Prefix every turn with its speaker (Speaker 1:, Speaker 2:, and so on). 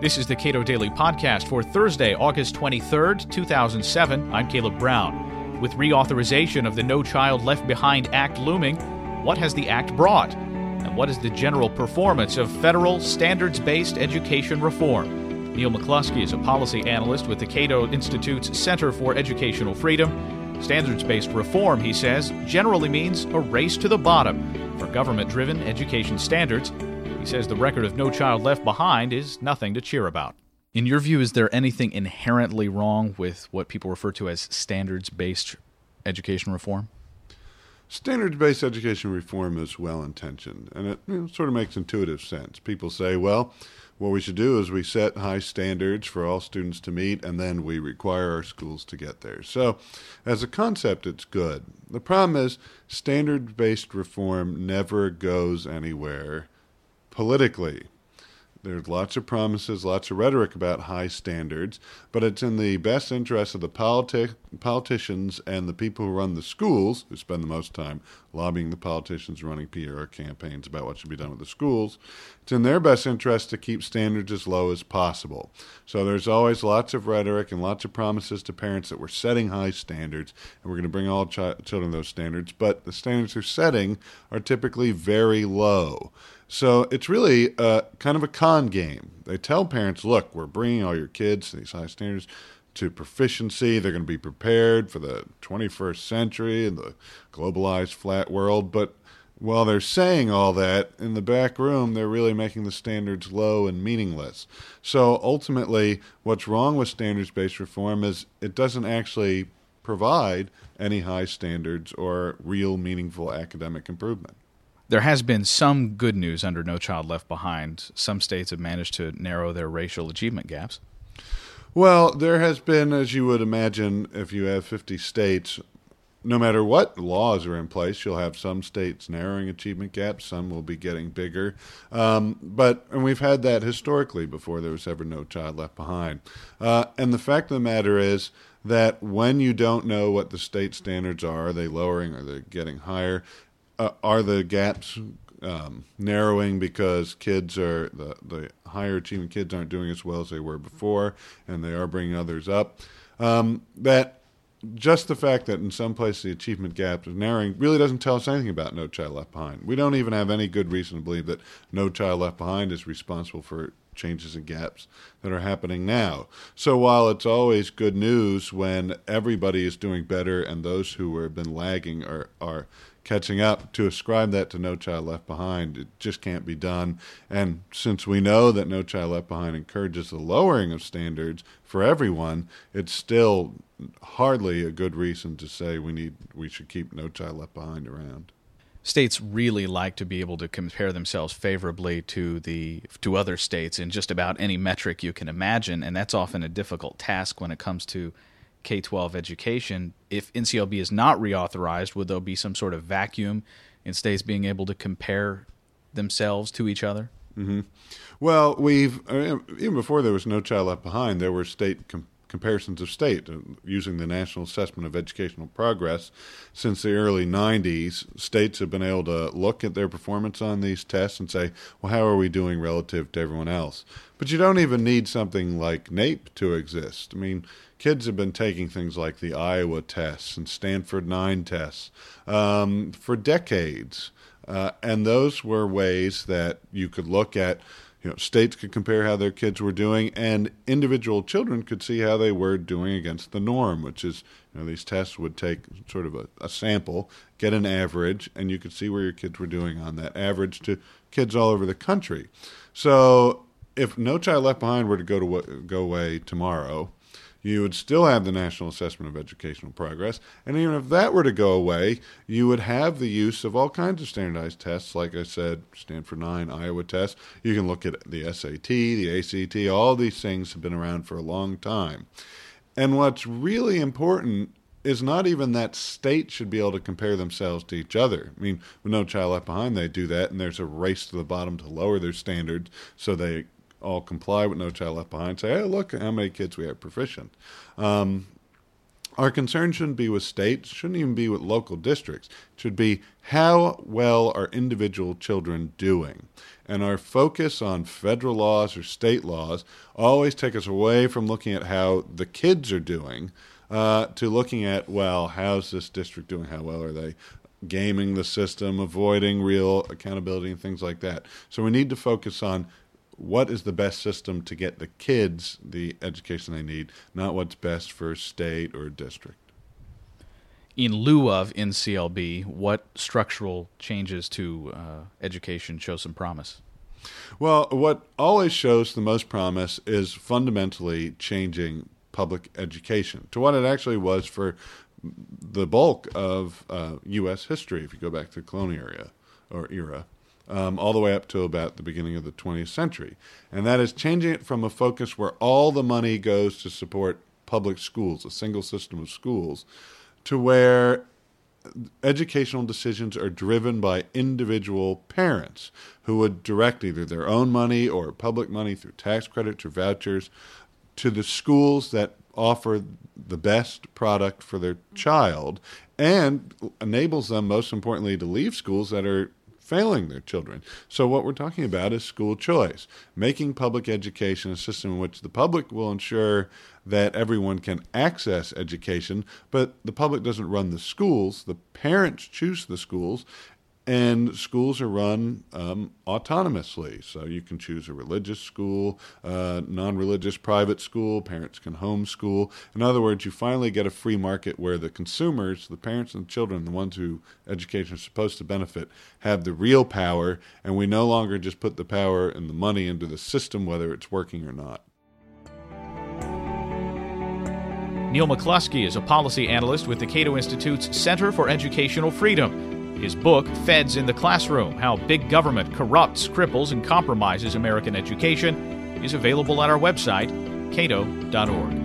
Speaker 1: This is the Cato Daily Podcast for Thursday, August 23rd, 2007. I'm Caleb Brown. With reauthorization of the No Child Left Behind Act looming, what has the act brought? And what is the general performance of federal standards based education reform? Neil McCluskey is a policy analyst with the Cato Institute's Center for Educational Freedom. Standards based reform, he says, generally means a race to the bottom for government driven education standards he says the record of No Child Left Behind is nothing to cheer about. In your view, is there anything inherently wrong with what people refer to as standards based education reform?
Speaker 2: Standards based education reform is well intentioned, and it you know, sort of makes intuitive sense. People say, well, what we should do is we set high standards for all students to meet, and then we require our schools to get there. So, as a concept, it's good. The problem is, standards based reform never goes anywhere politically. There's lots of promises, lots of rhetoric about high standards, but it's in the best interest of the politi- politicians and the people who run the schools, who spend the most time lobbying the politicians, running PR campaigns about what should be done with the schools. It's in their best interest to keep standards as low as possible. So there's always lots of rhetoric and lots of promises to parents that we're setting high standards and we're going to bring all ch- children those standards, but the standards they're setting are typically very low. So it's really kind of a con game. They tell parents, look, we're bringing all your kids to these high standards to proficiency. They're going to be prepared for the 21st century and the globalized flat world. But while they're saying all that, in the back room, they're really making the standards low and meaningless. So ultimately, what's wrong with standards based reform is it doesn't actually provide any high standards or real meaningful academic improvement
Speaker 1: there has been some good news under No Child Left Behind. Some states have managed to narrow their racial achievement gaps.
Speaker 2: Well, there has been, as you would imagine, if you have 50 states, no matter what laws are in place, you'll have some states narrowing achievement gaps, some will be getting bigger. Um, but and we've had that historically before there was ever no child left behind. Uh, and the fact of the matter is that when you don't know what the state standards are, are they lowering, are they getting higher? Uh, are the gaps um, narrowing because kids are the the higher achieving kids aren't doing as well as they were before, and they are bringing others up. Um, that just the fact that in some places the achievement gap is narrowing really doesn't tell us anything about No Child Left Behind. We don't even have any good reason to believe that No Child Left Behind is responsible for changes and gaps that are happening now. So while it's always good news when everybody is doing better and those who have been lagging are are catching up to ascribe that to No Child Left Behind. It just can't be done. And since we know that No Child Left Behind encourages the lowering of standards for everyone, it's still hardly a good reason to say we need we should keep No Child Left Behind around.
Speaker 1: States really like to be able to compare themselves favorably to the to other states in just about any metric you can imagine, and that's often a difficult task when it comes to K 12 education. If NCLB is not reauthorized, would there be some sort of vacuum in states being able to compare themselves to each other?
Speaker 2: Mm-hmm. Well, we've, uh, even before there was No Child Left Behind, there were state comparisons of state uh, using the National Assessment of Educational Progress. Since the early 90s, states have been able to look at their performance on these tests and say, well, how are we doing relative to everyone else? But you don't even need something like NAEP to exist. I mean, kids have been taking things like the Iowa tests and Stanford 9 tests um, for decades. Uh, and those were ways that you could look at, you know, states could compare how their kids were doing, and individual children could see how they were doing against the norm, which is, you know, these tests would take sort of a, a sample, get an average, and you could see where your kids were doing on that average to kids all over the country. So if No Child Left Behind were to go to go away tomorrow, you would still have the National Assessment of Educational Progress. And even if that were to go away, you would have the use of all kinds of standardized tests, like I said, Stanford 9, Iowa test. You can look at the SAT, the ACT, all these things have been around for a long time. And what's really important is not even that states should be able to compare themselves to each other. I mean, with No Child Left Behind, they do that, and there's a race to the bottom to lower their standards so they all comply with No Child Left Behind, say, hey, look how many kids we have proficient. Um, our concern shouldn't be with states, shouldn't even be with local districts. It should be how well are individual children doing? And our focus on federal laws or state laws always take us away from looking at how the kids are doing uh, to looking at, well, how's this district doing? How well are they gaming the system, avoiding real accountability, and things like that? So we need to focus on what is the best system to get the kids the education they need, not what's best for state or district.
Speaker 1: In lieu of NCLB, what structural changes to uh, education show some promise?
Speaker 2: Well, what always shows the most promise is fundamentally changing public education to what it actually was for the bulk of uh, U.S. history, if you go back to the colonial era or era um, all the way up to about the beginning of the 20th century. And that is changing it from a focus where all the money goes to support public schools, a single system of schools, to where educational decisions are driven by individual parents who would direct either their own money or public money through tax credits or vouchers to the schools that offer the best product for their child and enables them most importantly to leave schools that are failing their children. So, what we're talking about is school choice, making public education a system in which the public will ensure that everyone can access education, but the public doesn't run the schools. The parents choose the schools, and schools are run um, autonomously. So you can choose a religious school, uh, non religious private school, parents can homeschool. In other words, you finally get a free market where the consumers, the parents and the children, the ones who education is supposed to benefit, have the real power, and we no longer just put the power and the money into the system, whether it's working or not.
Speaker 1: Neil McCluskey is a policy analyst with the Cato Institute's Center for Educational Freedom. His book, Feds in the Classroom How Big Government Corrupts, Cripples, and Compromises American Education, is available at our website, cato.org.